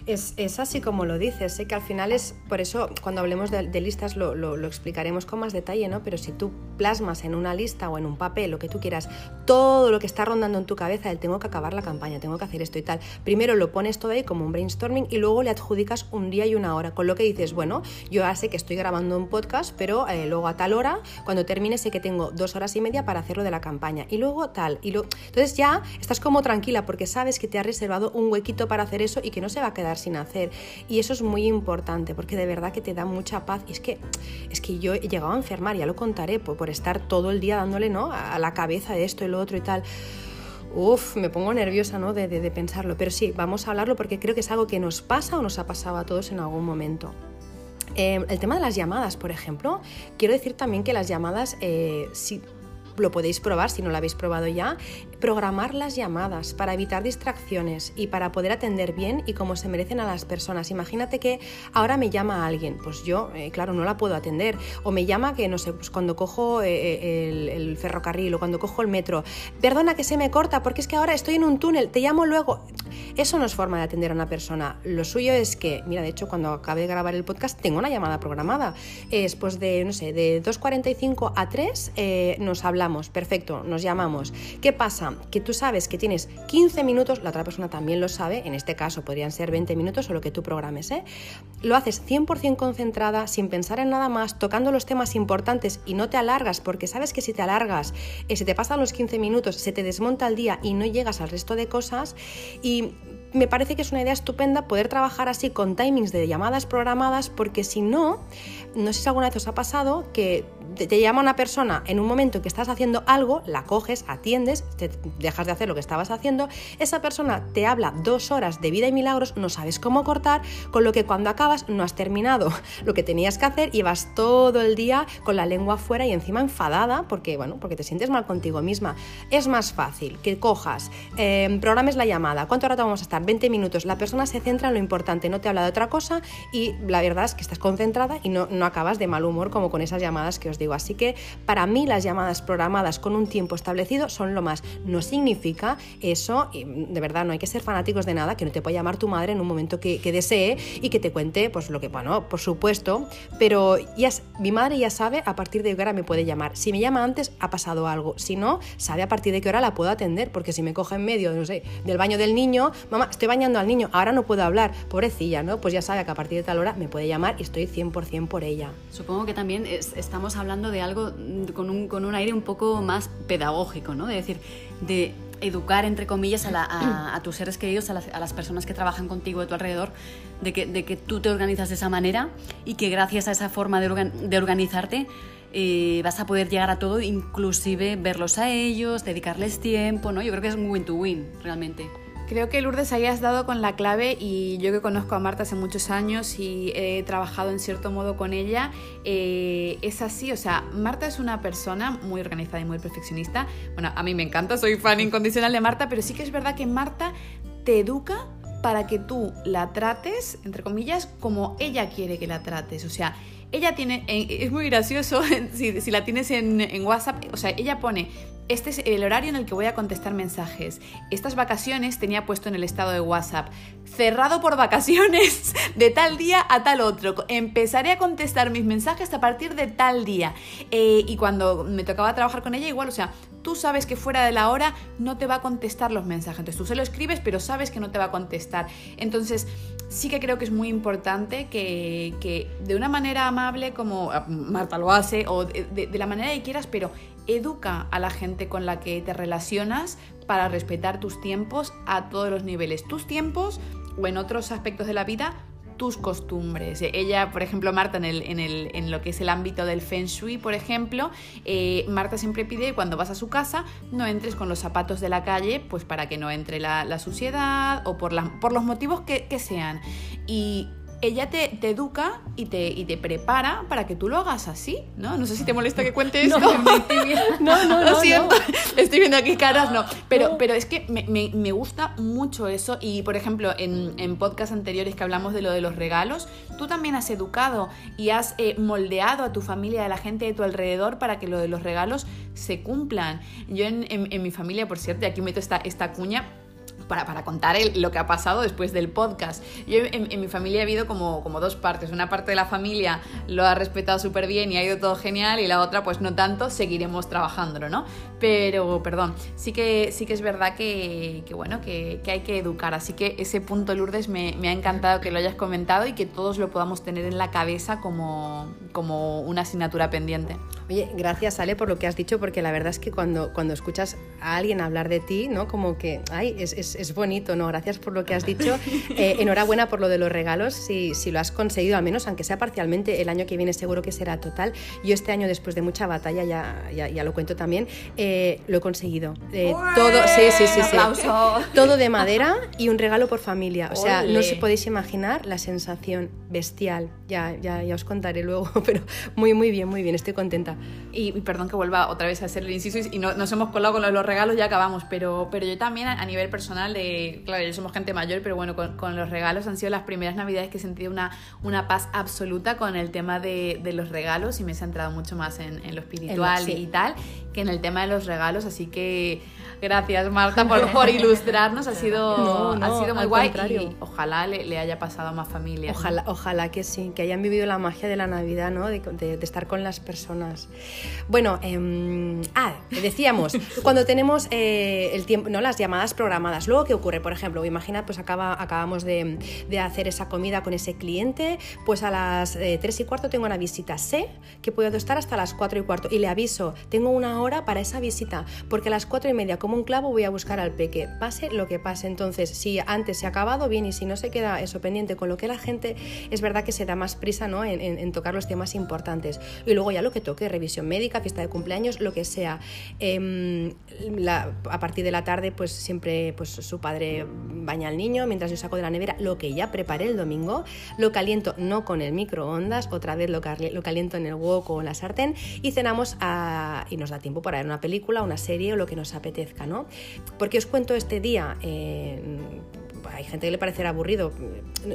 es, así como lo dices, sé que al final es, por eso cuando hablemos de, listas lo, explicaremos con más detalle, ¿no? Pero si tú plasmas en una lista o en un papel, lo que tú quieras, todo lo que está rondando en tu cabeza, el tengo que acabar la campaña, tengo que hacer esto y tal, primero lo pones todo ahí como un brainstorming y luego le adjudicas un día y una hora, con lo que dices, bueno, yo ya sé que estoy grabando un podcast, pero eh, luego a tal hora, cuando termine sé que tengo dos horas y media para hacerlo de la campaña y luego tal, y lo... entonces ya estás como tranquila porque sabes que te has reservado un huequito para hacer eso y que no se va a quedar sin hacer. Y eso es muy importante porque de verdad que te da mucha paz. Y es que, es que yo he llegado a enfermar, ya lo contaré, por, estar todo el día dándole ¿no? a la cabeza de esto y lo otro y tal. Uf, me pongo nerviosa ¿no? de, de, pensarlo. Pero sí, vamos a hablarlo porque creo que es algo que nos pasa o nos ha pasado a todos en algún momento. Eh, el tema de las llamadas, por ejemplo, quiero decir también que las llamadas, eh, si lo podéis probar si no lo habéis probado ya, programar las llamadas para evitar distracciones y para poder atender bien y como se merecen a las personas. Imagínate que ahora me llama alguien, pues yo, eh, claro, no la puedo atender. O me llama que, no sé, pues cuando cojo eh, el, el, ferrocarril o cuando cojo el metro, perdona que se me corta porque es que ahora estoy en un túnel, te llamo luego. Eso no es forma de atender a una persona. Lo suyo es que, mira, de hecho, cuando acabé de grabar el podcast, tengo una llamada programada. Es pues de, no sé, de 2.45 a 3 eh, nos hablamos, perfecto, nos llamamos. ¿Qué pasa? Que tú sabes que tienes 15 minutos, la otra persona también lo sabe, en este caso podrían ser 20 minutos o lo que tú programes, ¿eh? Lo haces 100% concentrada, sin pensar en nada más, tocando los temas importantes y no te alargas, porque sabes que si te alargas, eh, se te pasan los 15 minutos, se te desmonta el día y no llegas al resto de cosas. Y me parece que es una idea estupenda poder trabajar así con timings de llamadas programadas, porque si no, no sé si alguna vez os ha pasado que te, llama una persona en un momento que estás haciendo algo, la coges, atiendes, te dejas de hacer lo que estabas haciendo, esa persona te habla dos horas de vida y milagros, no sabes cómo cortar, con lo que cuando acabas no has terminado lo que tenías que hacer y vas todo el día con la lengua afuera y encima enfadada porque, bueno, porque te sientes mal contigo misma. Es más fácil que cojas, eh, programes la llamada, ¿cuánto rato vamos a estar? 20 minutos. La persona se centra en lo importante, no te habla de otra cosa y la verdad es que estás concentrada y no, no acabas de mal humor como con esas llamadas que os digo. Así que para mí las llamadas programadas con un tiempo establecido son lo más. No significa eso, y de verdad no hay que ser fanáticos de nada, que no te pueda llamar tu madre en un momento que, desee y que te cuente pues lo que, bueno, por supuesto, pero ya, mi madre ya sabe a partir de qué hora me puede llamar. Si me llama antes, ha pasado algo. Si no, sabe a partir de qué hora la puedo atender, porque si me coge en medio, no sé, del baño del niño, mamá, estoy bañando al niño, ahora no puedo hablar, pobrecilla, ¿no? Pues ya sabe que a partir de tal hora me puede llamar y estoy 100% por ella. Supongo que también estamos hablando de algo con un, con un aire un poco más pedagógico, ¿no? De decir, de educar, entre comillas, a, tus seres queridos, a las, personas que trabajan contigo de tu alrededor, de que, de que, tú te organizas de esa manera y que gracias a esa forma de, de organizarte eh, vas a poder llegar a todo, inclusive verlos a ellos, dedicarles tiempo, ¿no? Yo creo que es un win-to-win, realmente. Creo que Lourdes ahí has dado con la clave y yo que conozco a Marta hace muchos años y he trabajado en cierto modo con ella, eh, es así, o sea, Marta es una persona muy organizada y muy perfeccionista. Bueno, a mí me encanta, soy fan incondicional de Marta, pero sí que es verdad que Marta te educa para que tú la trates, entre comillas, como ella quiere que la trates. O sea, ella tiene, eh, es muy gracioso si, la tienes en, en, WhatsApp, o sea, ella pone este es el horario en el que voy a contestar mensajes. Estas vacaciones tenía puesto en el estado de WhatsApp. Cerrado por vacaciones de tal día a tal otro. Empezaré a contestar mis mensajes a partir de tal día. Eh, y cuando me tocaba trabajar con ella, igual, o sea, tú sabes que fuera de la hora no te va a contestar los mensajes. Entonces tú se lo escribes, pero sabes que no te va a contestar. Entonces sí que creo que es muy importante que, de una manera amable, como ah, Marta lo hace, o de, de la manera que quieras, pero educa a la gente con la que te relacionas para respetar tus tiempos a todos los niveles. Tus tiempos o en otros aspectos de la vida, tus costumbres. Ella, por ejemplo, Marta, en, el, en, el, en lo que es el ámbito del feng shui, por ejemplo, eh, Marta siempre pide cuando vas a su casa no entres con los zapatos de la calle, pues para que no entre la, suciedad o por, por los motivos que, que sean. Y ella te, te, educa y te, y te prepara para que tú lo hagas así, ¿no? No sé si te molesta que cuente esto. No, no, no, Lo siento, estoy viendo aquí caras, no. Pero, pero es que me, me, me, gusta mucho eso y, por ejemplo, en, en podcasts anteriores que hablamos de lo de los regalos, tú también has educado y has eh, moldeado a tu familia, a la gente de tu alrededor para que lo de los regalos se cumplan. Yo en, en, en mi familia, por cierto, y aquí meto esta, esta cuña, para, para contar lo que ha pasado después del podcast. Yo en, mi familia ha habido como, como dos partes. Una parte de la familia lo ha respetado súper bien y ha ido todo genial y la otra pues no tanto, seguiremos trabajándolo, ¿no? Pero, perdón, sí que, sí que es verdad que, que bueno, que, que, hay que educar. Así que ese punto, Lourdes, me, me, ha encantado que lo hayas comentado y que todos lo podamos tener en la cabeza como, como una asignatura pendiente. Oye, gracias Ale por lo que has dicho, porque la verdad es que cuando, cuando escuchas a alguien hablar de ti, ¿no? Como que, ay, es, es, es bonito, ¿no? Gracias por lo que has dicho. Eh, enhorabuena por lo de los regalos, si, si lo has conseguido, al menos, aunque sea parcialmente, el año que viene seguro que será total. Yo este año, después de mucha batalla, ya, ya, ya lo cuento también, eh, lo he conseguido. Eh, todo, sí, sí, sí, sí. Todo de madera y un regalo por familia. O sea, no os podéis imaginar la sensación bestial. Ya, ya, ya os contaré luego, pero muy, muy bien, muy bien, estoy contenta. Y, y perdón que vuelva otra vez a hacer el inciso y no, nos hemos colado con los regalos, ya acabamos, pero, pero yo también a, a nivel personal, de, claro, yo somos gente mayor, pero bueno, con, con, los regalos han sido las primeras navidades que he sentido una, una paz absoluta con el tema de, de los regalos y me he centrado mucho más en, en lo espiritual sí. y tal que en el tema de los regalos, así que Gracias, Marta, por, por ilustrarnos. Ha sido, no, no, ha sido muy guay y ojalá le, le, haya pasado a más familias. Ojalá, ojalá que sí, que hayan vivido la magia de la Navidad, ¿no? De, de, de estar con las personas. Bueno, eh, ah, decíamos, cuando tenemos eh, el tiempo, ¿no? Las llamadas programadas. Luego, ¿qué ocurre? Por ejemplo, imagina, pues acaba, acabamos de, de, hacer esa comida con ese cliente, pues a las eh, 3 y cuarto tengo una visita. Sé que puedo estar hasta las 4 y cuarto y le aviso, tengo una hora para esa visita, porque a las 4 y media, como un clavo voy a buscar al peque, pase lo que pase. Entonces, si antes se ha acabado, bien, y si no se queda eso pendiente, con lo que la gente es verdad que se da más prisa ¿no? en, tocar los temas importantes. Y luego ya lo que toque, revisión médica, fiesta de cumpleaños, lo que sea. La, a partir de la tarde, pues siempre pues, su padre baña al niño, mientras yo saco de la nevera lo que ya preparé el domingo, lo caliento no con el microondas, otra vez lo, lo caliento en el wok o en la sartén y cenamos a, y nos da tiempo para ver una película, una serie o lo que nos apetezca. ¿No? ¿Por qué os cuento este día? Eh, hay gente que le parecerá aburrido,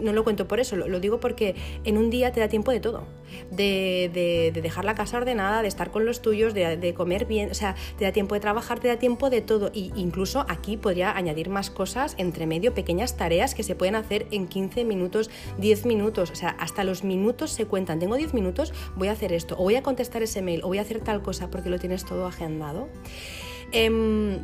no lo cuento por eso, lo, digo porque en un día te da tiempo de todo, de, dejar la casa ordenada, de estar con los tuyos, de, comer bien, o sea, te da tiempo de trabajar, te da tiempo de todo. Y incluso aquí podría añadir más cosas entre medio, pequeñas tareas que se pueden hacer en 15 minutos, 10 minutos, o sea, hasta los minutos se cuentan. Tengo 10 minutos, voy a hacer esto, o voy a contestar ese mail, o voy a hacer tal cosa porque lo tienes todo agendado. Em,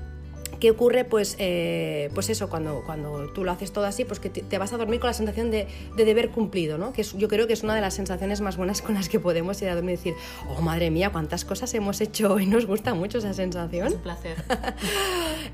¿Qué ocurre? Pues, eh, pues eso, cuando, cuando tú lo haces todo así, pues que te, vas a dormir con la sensación de, deber cumplido, ¿no? Que yo creo que es una de las sensaciones más buenas con las que podemos ir a dormir y decir, oh madre mía, cuántas cosas hemos hecho hoy, nos gusta mucho esa sensación. Es un placer.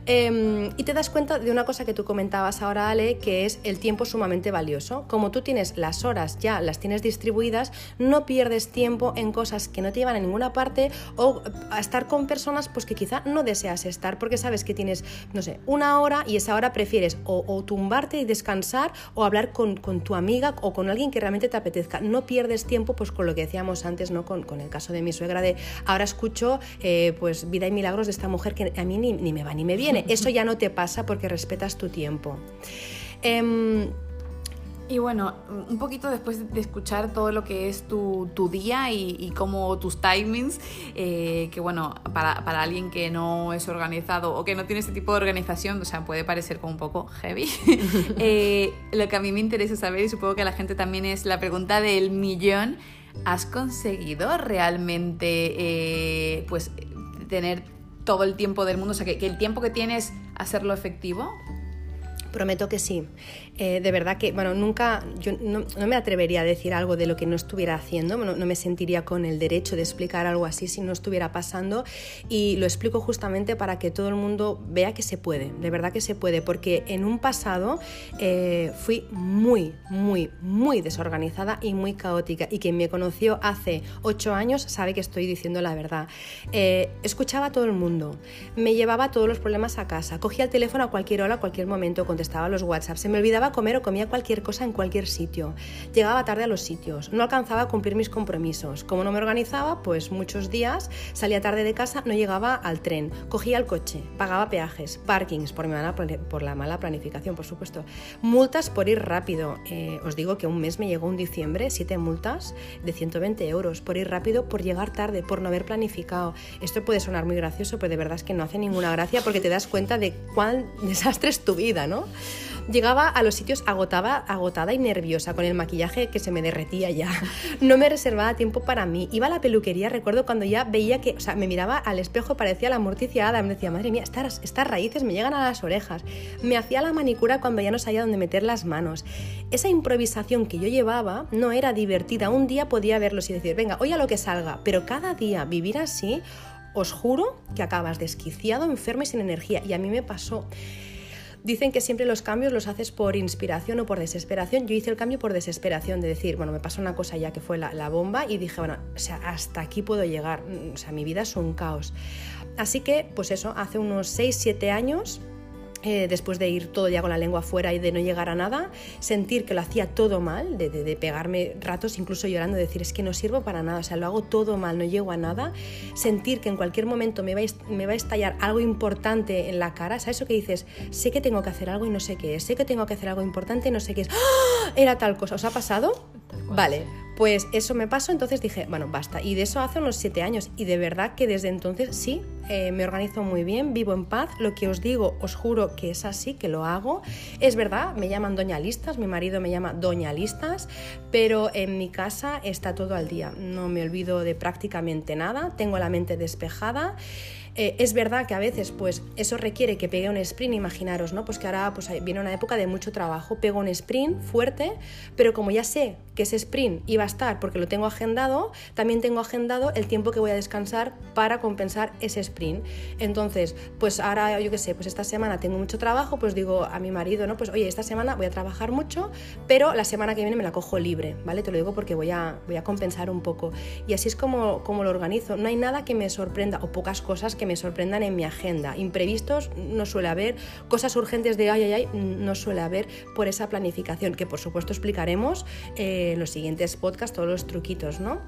Em, y te das cuenta de una cosa que tú comentabas ahora, Ale, que es el tiempo sumamente valioso. Como tú tienes las horas ya, las tienes distribuidas, no pierdes tiempo en cosas que no te llevan a ninguna parte o a estar con personas pues que quizá no deseas estar porque sabes que tienes no sé, una hora y esa hora prefieres o, tumbarte y descansar o hablar con, tu amiga o con alguien que realmente te apetezca. No pierdes tiempo, pues con lo que decíamos antes, ¿no? Con, el caso de mi suegra de ahora escucho eh, pues vida y milagros de esta mujer que a mí ni, me va ni me viene. Eso ya no te pasa porque respetas tu tiempo. Em, y bueno, un poquito después de escuchar todo lo que es tu, día y, como tus timings, eh, que bueno, para, alguien que no es organizado o que no tiene este tipo de organización, o sea, puede parecer como un poco heavy. Eh, lo que a mí me interesa saber, y supongo que a la gente también es la pregunta del millón, ¿has conseguido realmente eh, pues tener todo el tiempo del mundo? O sea, que, que el tiempo que tienes hacerlo efectivo. Prometo que sí. Eh, de verdad que, bueno, nunca, yo no, me atrevería a decir algo de lo que no estuviera haciendo, no, me sentiría con el derecho de explicar algo así si no estuviera pasando y lo explico justamente para que todo el mundo vea que se puede, de verdad que se puede, porque en un pasado eh, fui muy, muy, muy desorganizada y muy caótica y quien me conoció hace ocho años sabe que estoy diciendo la verdad. Eh, escuchaba a todo el mundo, me llevaba todos los problemas a casa, cogía el teléfono a cualquier hora, a cualquier momento, contestaba los WhatsApp, se me olvidaba comer o comía cualquier cosa en cualquier sitio. Llegaba tarde a los sitios, no alcanzaba a cumplir mis compromisos. Como no me organizaba, pues muchos días salía tarde de casa, no llegaba al tren, cogía el coche, pagaba peajes, parkings por, mi mala, por la mala planificación, por supuesto, multas por ir rápido. Eh, os digo que un mes me llegó un diciembre, siete multas de 120 euros por ir rápido, por llegar tarde, por no haber planificado. Esto puede sonar muy gracioso, pero de verdad es que no hace ninguna gracia porque te das cuenta de cuán desastre es tu vida, ¿no? Llegaba a los sitios agotaba, agotada y nerviosa, con el maquillaje que se me derretía ya. No me reservaba tiempo para mí. Iba a la peluquería, recuerdo cuando ya veía que, o sea, me miraba al espejo, parecía la Morticia Me decía, madre mía, estas, estas raíces me llegan a las orejas. Me hacía la manicura cuando ya no sabía dónde meter las manos. Esa improvisación que yo llevaba no era divertida. Un día podía verlos y decir, venga, hoy a lo que salga. Pero cada día vivir así, os juro que acabas desquiciado, enfermo y sin energía. Y a mí me pasó. Dicen que siempre los cambios los haces por inspiración o por desesperación. Yo hice el cambio por desesperación, de decir, bueno, me pasó una cosa ya que fue la, bomba y dije, bueno, o sea, hasta aquí puedo llegar. O sea, mi vida es un caos. Así que, pues eso, hace unos 6, 7 años eh, después de ir todo ya con la lengua fuera y de no llegar a nada, sentir que lo hacía todo mal, de, pegarme ratos incluso llorando, decir es que no sirvo para nada, o sea, lo hago todo mal, no llego a nada, sentir que en cualquier momento me va a, me va a estallar algo importante en la cara, ¿sabes eso que dices? Sé que tengo que hacer algo y no sé qué es, sé que tengo que hacer algo importante y no sé qué es, ¡Ah! era tal cosa, ¿os ha pasado? Vale, pues eso me pasó, entonces dije, bueno, basta. Y de eso hace unos siete años. Y de verdad que desde entonces sí, eh, me organizo muy bien, vivo en paz. Lo que os digo, os juro que es así, que lo hago. Es verdad, me llaman doña listas, mi marido me llama doña listas, pero en mi casa está todo al día. No me olvido de prácticamente nada, tengo la mente despejada. Eh, es verdad que a veces pues eso requiere que pegue un sprint, imaginaros, ¿no? Pues que ahora pues, viene una época de mucho trabajo, pego un sprint fuerte, pero como ya sé que ese sprint iba a estar porque lo tengo agendado, también tengo agendado el tiempo que voy a descansar para compensar ese sprint. Entonces, pues ahora yo qué sé, pues esta semana tengo mucho trabajo, pues digo a mi marido, ¿no? Pues oye, esta semana voy a trabajar mucho, pero la semana que viene me la cojo libre, ¿vale? Te lo digo porque voy a, voy a compensar un poco. Y así es como, como lo organizo. No hay nada que me sorprenda o pocas cosas que me sorprendan en mi agenda. Imprevistos no suele haber, cosas urgentes de ay, ay, ay, no suele haber por esa planificación, que por supuesto explicaremos eh, en los siguientes podcasts todos los truquitos, ¿no?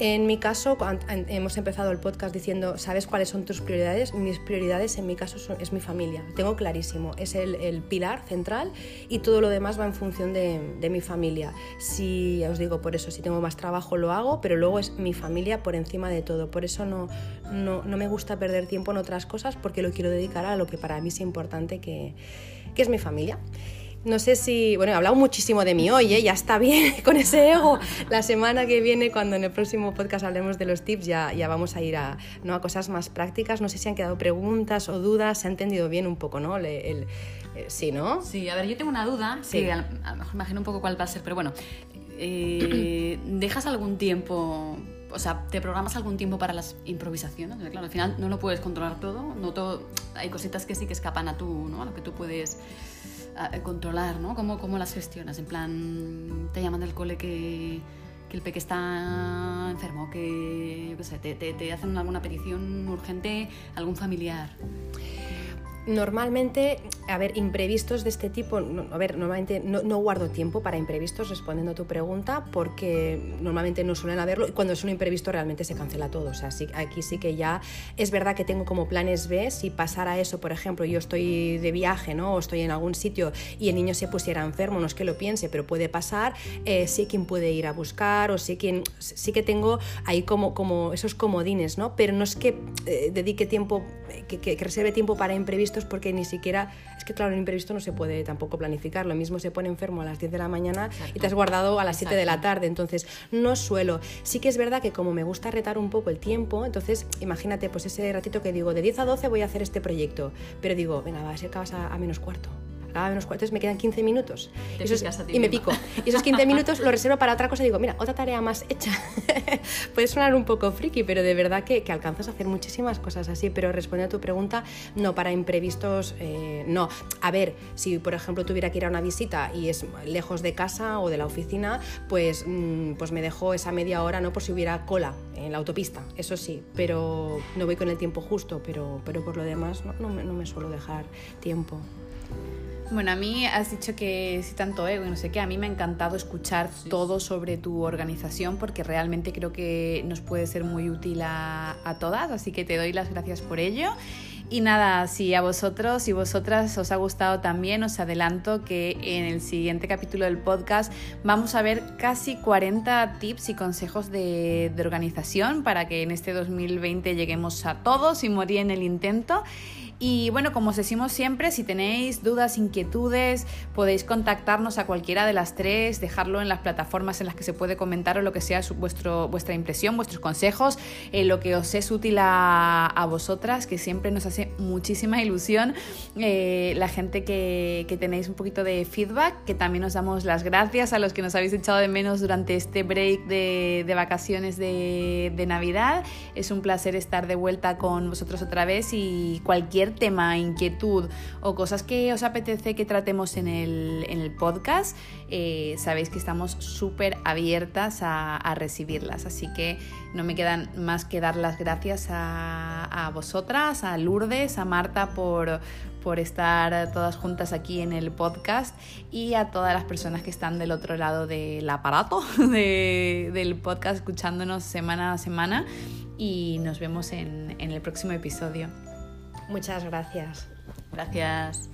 En mi caso, hemos empezado el podcast diciendo, ¿sabes cuáles son tus prioridades? Mis prioridades en mi caso es mi familia, tengo clarísimo, es el, pilar central y todo lo demás va en función de, mi familia. Si, os digo, por eso, si tengo más trabajo lo hago, pero luego es mi familia por encima de todo. Por eso no, no, me gusta perder tiempo en otras cosas porque lo quiero dedicar a lo que para mí es importante, que, que es mi familia. No sé si, bueno, he hablado muchísimo de mí hoy, ¿eh? ya está bien con ese ego. La semana que viene, cuando en el próximo podcast hablemos de los tips, ya, ya vamos a ir a, ¿no? a cosas más prácticas. No sé si han quedado preguntas o dudas, se ha entendido bien un poco, ¿no? El, eh, sí, ¿no? Sí, a ver, yo tengo una duda, sí. a, lo mejor imagino un poco cuál va a ser, pero bueno, eh, ¿dejas algún tiempo o sea, te programas algún tiempo para las improvisaciones. Claro, al final no lo puedes controlar todo, no todo, hay cositas que sí que escapan a tú, ¿no? A lo que tú puedes controlar, ¿no? ¿Cómo, ¿Cómo, las gestionas? En plan, te llaman del cole que, que el peque está enfermo, que sé, te, te, te hacen alguna petición urgente, algún familiar. Normalmente, a ver, imprevistos de este tipo, a ver, normalmente no, guardo tiempo para imprevistos respondiendo a tu pregunta porque normalmente no suelen haberlo y cuando es un imprevisto realmente se cancela todo. O sea, sí, aquí sí que ya es verdad que tengo como planes B, si pasara eso, por ejemplo, yo estoy de viaje, ¿no? O estoy en algún sitio y el niño se pusiera enfermo, no es que lo piense, pero puede pasar, eh, sí quien puede ir a buscar o sí quien, sí que tengo ahí como, como esos comodines, ¿no? Pero no es que eh, dedique tiempo, que, que reserve tiempo para imprevistos porque ni siquiera, es que claro, un imprevisto no se puede tampoco planificar, lo mismo se pone enfermo a las 10 de la mañana y te has guardado a las 7 de la tarde, entonces no suelo. Sí que es verdad que como me gusta retar un poco el tiempo, entonces imagínate pues ese ratito que digo, de 10 a 12 voy a hacer este proyecto, pero digo, venga, va a ser que vas a menos cuarto acaba menos cuartos, me quedan 15 minutos. y me pico. Y esos 15 minutos lo reservo para otra cosa y digo, mira, otra tarea más hecha. Puede sonar un poco friki, pero de verdad que, que, alcanzas a hacer muchísimas cosas así. Pero respondiendo a tu pregunta, no, para imprevistos, eh, no. A ver, si por ejemplo tuviera que ir a una visita y es lejos de casa o de la oficina, pues, mm, pues me dejo esa media hora, ¿no? Por si hubiera cola en la autopista, eso sí, pero no voy con el tiempo justo, pero, pero por lo demás no, no, me, no me suelo dejar tiempo. Bueno, a mí has dicho que sí tanto ego y no sé qué. A mí me ha encantado escuchar todo sobre tu organización porque realmente creo que nos puede ser muy útil a, a todas, así que te doy las gracias por ello. Y nada, si a vosotros y vosotras os ha gustado también, os adelanto que en el siguiente capítulo del podcast vamos a ver casi 40 tips y consejos de, de organización para que en este 2020 lleguemos a todos y morir en el intento. Y bueno, como os decimos siempre, si tenéis dudas, inquietudes, podéis contactarnos a cualquiera de las tres, dejarlo en las plataformas en las que se puede comentar o lo que sea vuestro, vuestra impresión, vuestros consejos, eh, lo que os es útil a, vosotras, que siempre nos hace muchísima ilusión eh, la gente que, que, tenéis un poquito de feedback, que también os damos las gracias a los que nos habéis echado de menos durante este break de, de vacaciones de, de Navidad. Es un placer estar de vuelta con vosotros otra vez y cualquier tema, inquietud o cosas que os apetece que tratemos en el, podcast, eh, sabéis que estamos súper abiertas a, recibirlas. Así que no me quedan más que dar las gracias a, vosotras, a Lourdes, a Marta por, por estar todas juntas aquí en el podcast y a todas las personas que están del otro lado del aparato del podcast escuchándonos semana a semana y nos vemos en el próximo episodio. Muchas gracias. Gracias.